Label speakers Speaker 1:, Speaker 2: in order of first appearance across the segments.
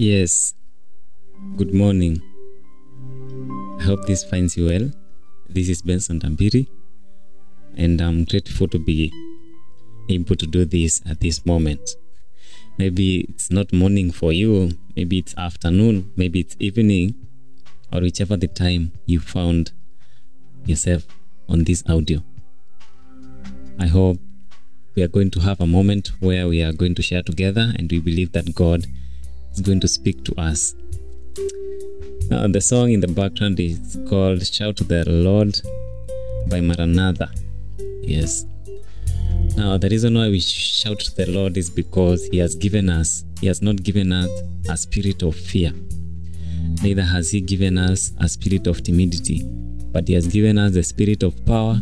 Speaker 1: Yes. Good morning. I hope this finds you well. This is Benson Tambiri, and I'm grateful to be able to do this at this moment. Maybe it's not morning for you, maybe it's afternoon, maybe it's evening, or whichever the time you found yourself on this audio. I hope we are going to have a moment where we are going to share together and we believe that God is going to speak to us. Now, the song in the background is called Shout to the Lord by Maranatha. Yes. Now, the reason why we shout to the Lord is because He has given us, He has not given us a spirit of fear, neither has He given us a spirit of timidity, but He has given us the spirit of power,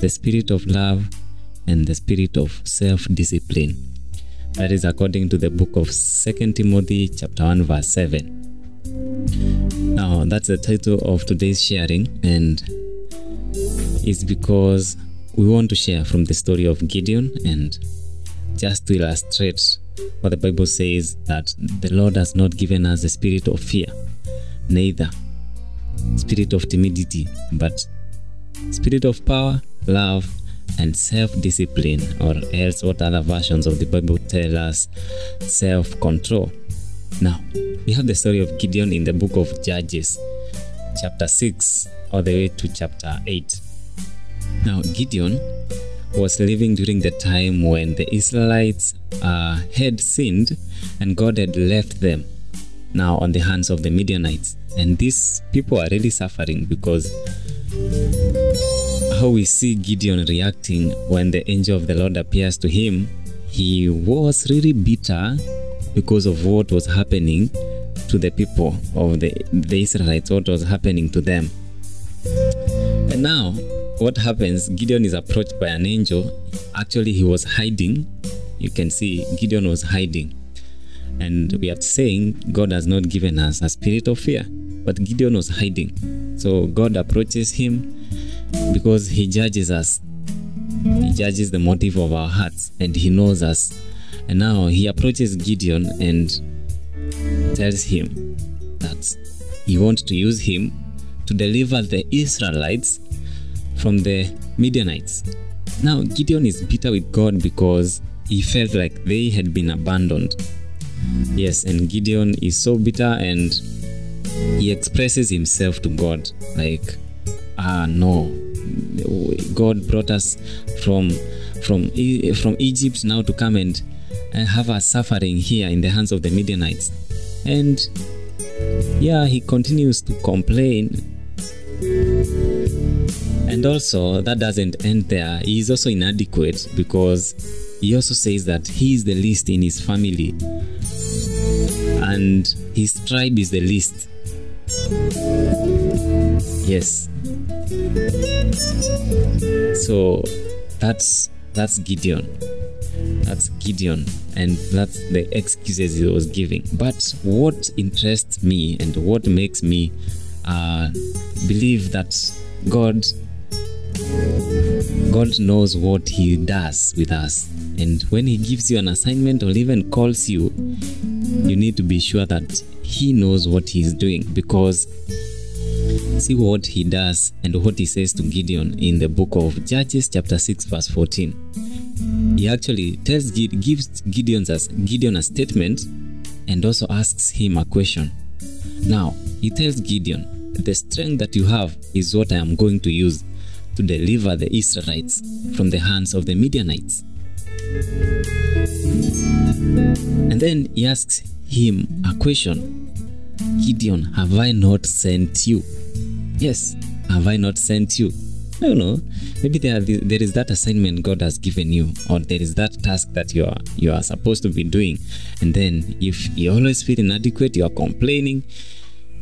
Speaker 1: the spirit of love, and the spirit of self discipline. That is according to the book of 2 Timothy, chapter 1, verse 7. Now, that's the title of today's sharing, and it's because we want to share from the story of Gideon and just to illustrate what the Bible says that the Lord has not given us the spirit of fear, neither spirit of timidity, but spirit of power, love, and self-discipline, or else what other versions of the Bible tell us self-control. Now, we have the story of Gideon in the book of Judges, chapter 6, all the way to chapter 8. Now, Gideon was living during the time when the Israelites uh, had sinned and God had left them now on the hands of the Midianites. And these people are really suffering because how we see Gideon reacting when the angel of the Lord appears to him, he was really bitter because of what was happening to the people of the, the Israelites, what was happening to them. And now, what happens? Gideon is approached by an angel. Actually, he was hiding. You can see Gideon was hiding. And we are saying God has not given us a spirit of fear, but Gideon was hiding. So God approaches him because he judges us. He judges the motive of our hearts and he knows us. And now he approaches Gideon and tells him that he wants to use him to deliver the Israelites from the Midianites. Now, Gideon is bitter with God because he felt like they had been abandoned. Yes, and Gideon is so bitter and he expresses himself to God like, ah, no, God brought us from from from Egypt now to come and have us suffering here in the hands of the Midianites. And yeah, he continues to complain and also, that doesn't end there. He is also inadequate because he also says that he is the least in his family and his tribe is the least. Yes. So that's that's Gideon. That's Gideon, and that's the excuses he was giving. But what interests me and what makes me uh, believe that God God knows what He does with us. And when He gives you an assignment or even calls you, you need to be sure that He knows what He's doing because see what He does and what He says to Gideon in the book of Judges, chapter 6, verse 14. He actually tells gives Gideon a, Gideon a statement and also asks him a question. Now, he tells Gideon, The strength that you have is what I am going to use to deliver the Israelites from the hands of the Midianites. And then he asks him a question Gideon, have I not sent you? Yes, have I not sent you? I don't know. Maybe there, there is that assignment God has given you, or there is that task that you are you are supposed to be doing. And then if you always feel inadequate, you are complaining,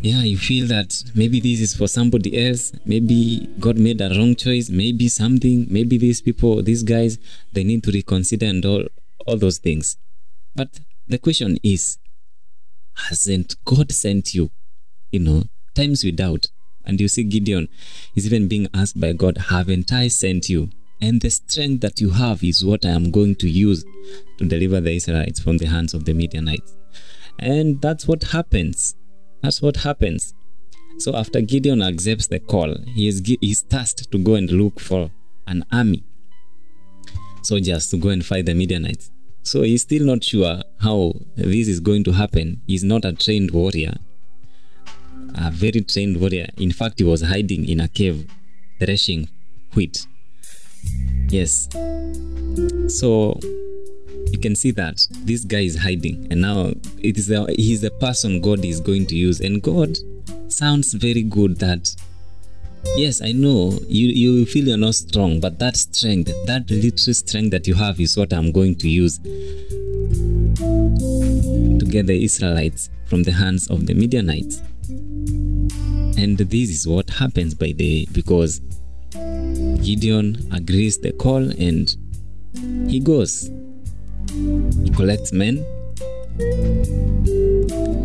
Speaker 1: yeah, you feel that maybe this is for somebody else. Maybe God made a wrong choice. Maybe something. Maybe these people, these guys, they need to reconsider and all, all those things. But the question is, hasn't God sent you? You know, times we doubt. And you see, Gideon is even being asked by God, Haven't I sent you? And the strength that you have is what I am going to use to deliver the Israelites from the hands of the Midianites. And that's what happens. That's what happens. So after Gideon accepts the call, he is he's tasked to go and look for an army, soldiers to go and fight the Midianites. So he's still not sure how this is going to happen. He's not a trained warrior, a very trained warrior. In fact, he was hiding in a cave, threshing wheat. Yes. So you can see that this guy is hiding, and now it is a, he's the person God is going to use, and God sounds very good. That yes, I know you you feel you're not strong, but that strength, that little strength that you have, is what I'm going to use to get the Israelites from the hands of the Midianites. And this is what happens by the because Gideon agrees the call and he goes. He collects men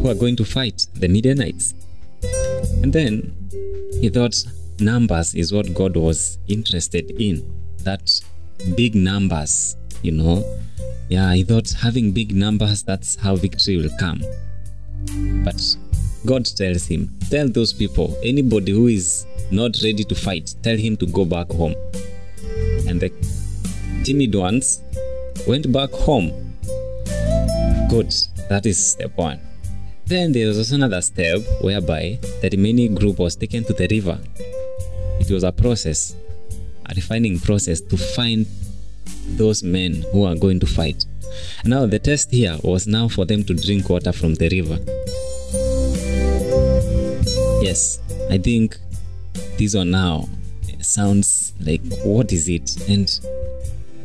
Speaker 1: who are going to fight the Midianites. And then he thought numbers is what God was interested in. That big numbers, you know. Yeah, he thought having big numbers, that's how victory will come. But God tells him, Tell those people, anybody who is not ready to fight, tell him to go back home. And the timid ones went back home. Good, that is step one. Then there was another step whereby the remaining group was taken to the river. It was a process, a refining process to find those men who are going to fight. Now the test here was now for them to drink water from the river. Yes, I think this one now sounds like what is it? And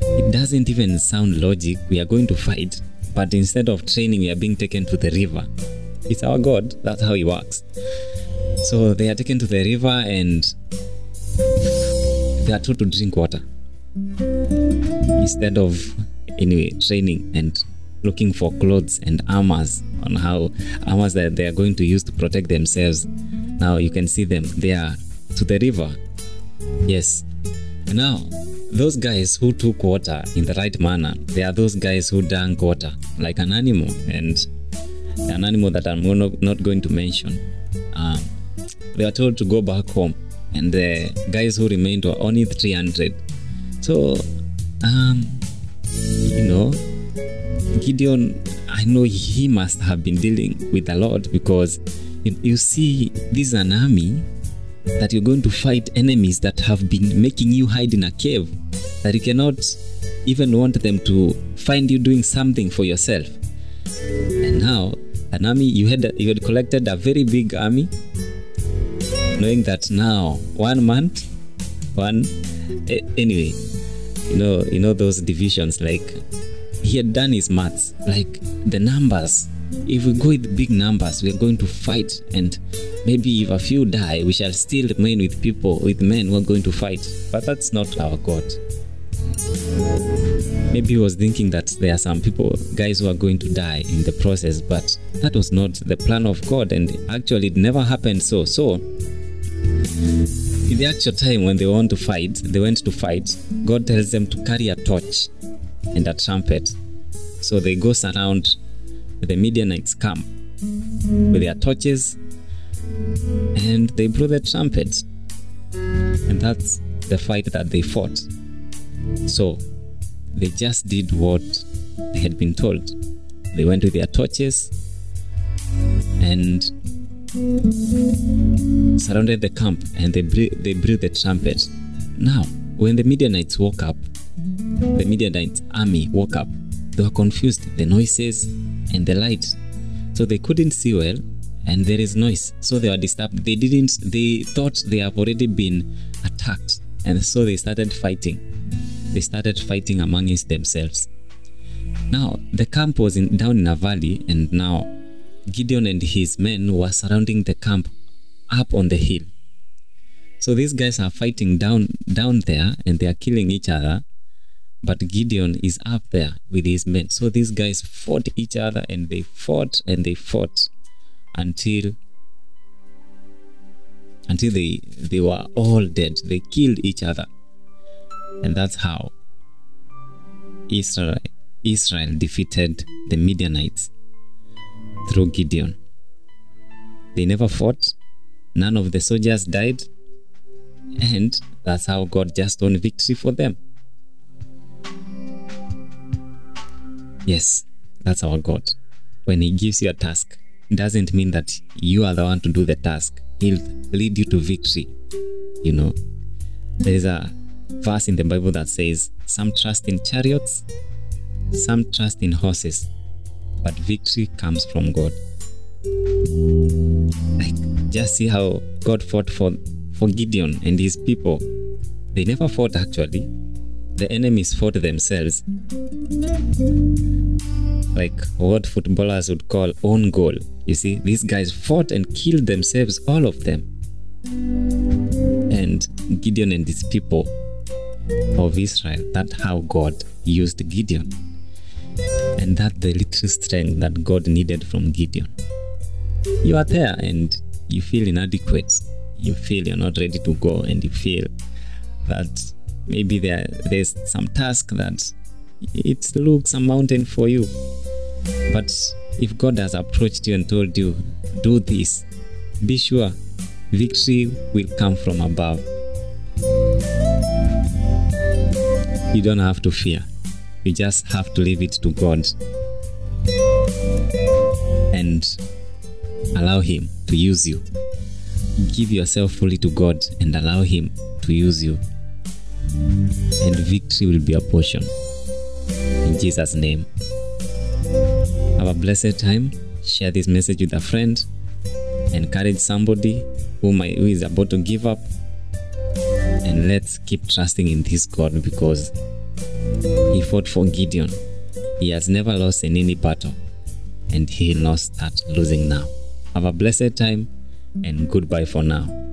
Speaker 1: it doesn't even sound logic. We are going to fight, but instead of training, we are being taken to the river. It's our God. That's how He works. So they are taken to the river and they are told to drink water instead of anyway training and looking for clothes and armors on how armors that they are going to use to protect themselves. Now you can see them. They are to the river. Yes. Now those guys who took water in the right manner, they are those guys who drank water like an animal and an animal that I'm not going to mention. Um, they are told to go back home, and the guys who remained were only 300. So, um, you know, Gideon, I know he must have been dealing with a lot because you, you see, this is an army that you're going to fight enemies that have been making you hide in a cave, that you cannot even want them to find you doing something for yourself. And now, an army, you had, you had collected a very big army, knowing that now, one month, one, anyway, you know, you know those divisions, like, he had done his maths, like the numbers. If we go with big numbers, we are going to fight and maybe if a few die, we shall still remain with people, with men who are going to fight. But that's not our God. Maybe he was thinking that there are some people, guys who are going to die in the process, but that was not the plan of God, and actually it never happened so. So, in the actual time when they want to fight, they went to fight, God tells them to carry a torch and a trumpet. So they go surround the Midianites come with their torches and they blew the trumpet. And that's the fight that they fought. So they just did what they had been told. They went with their torches and surrounded the camp and they blew, they blew the trumpet. Now, when the Midianites woke up, the Midianite army woke up. They were confused, the noises and the light. So they couldn't see well and there is noise. So they were disturbed. They didn't, they thought they have already been attacked. And so they started fighting. They started fighting amongst themselves. Now, the camp was in, down in a valley, and now Gideon and his men were surrounding the camp up on the hill. So these guys are fighting down down there and they are killing each other. But Gideon is up there with his men. So these guys fought each other and they fought and they fought until until they they were all dead. They killed each other. And that's how Israel Israel defeated the Midianites. through Gideon. They never fought, none of the soldiers died, and that's how God just won victory for them. Yes, that's our God. When He gives you a task, doesn't mean that you are the one to do the task. He'll lead you to victory. You know, there is a verse in the Bible that says, Some trust in chariots, some trust in horses, but victory comes from God. Like, just see how God fought for, for Gideon and his people. They never fought actually, the enemies fought themselves. Like what footballers would call own goal. You see, these guys fought and killed themselves, all of them. And Gideon and his people of Israel, that's how God used Gideon. And that the little strength that God needed from Gideon. You are there and you feel inadequate. You feel you're not ready to go and you feel that maybe there there's some task that it looks a mountain for you. But if God has approached you and told you, do this, be sure victory will come from above. You don't have to fear. You just have to leave it to God and allow Him to use you. Give yourself fully to God and allow Him to use you. And victory will be a portion. In Jesus' name. Have a blessed time. Share this message with a friend. Encourage somebody who, might, who is about to give up. And let's keep trusting in this God because He fought for Gideon. He has never lost in any battle. And He will not start losing now. Have a blessed time and goodbye for now.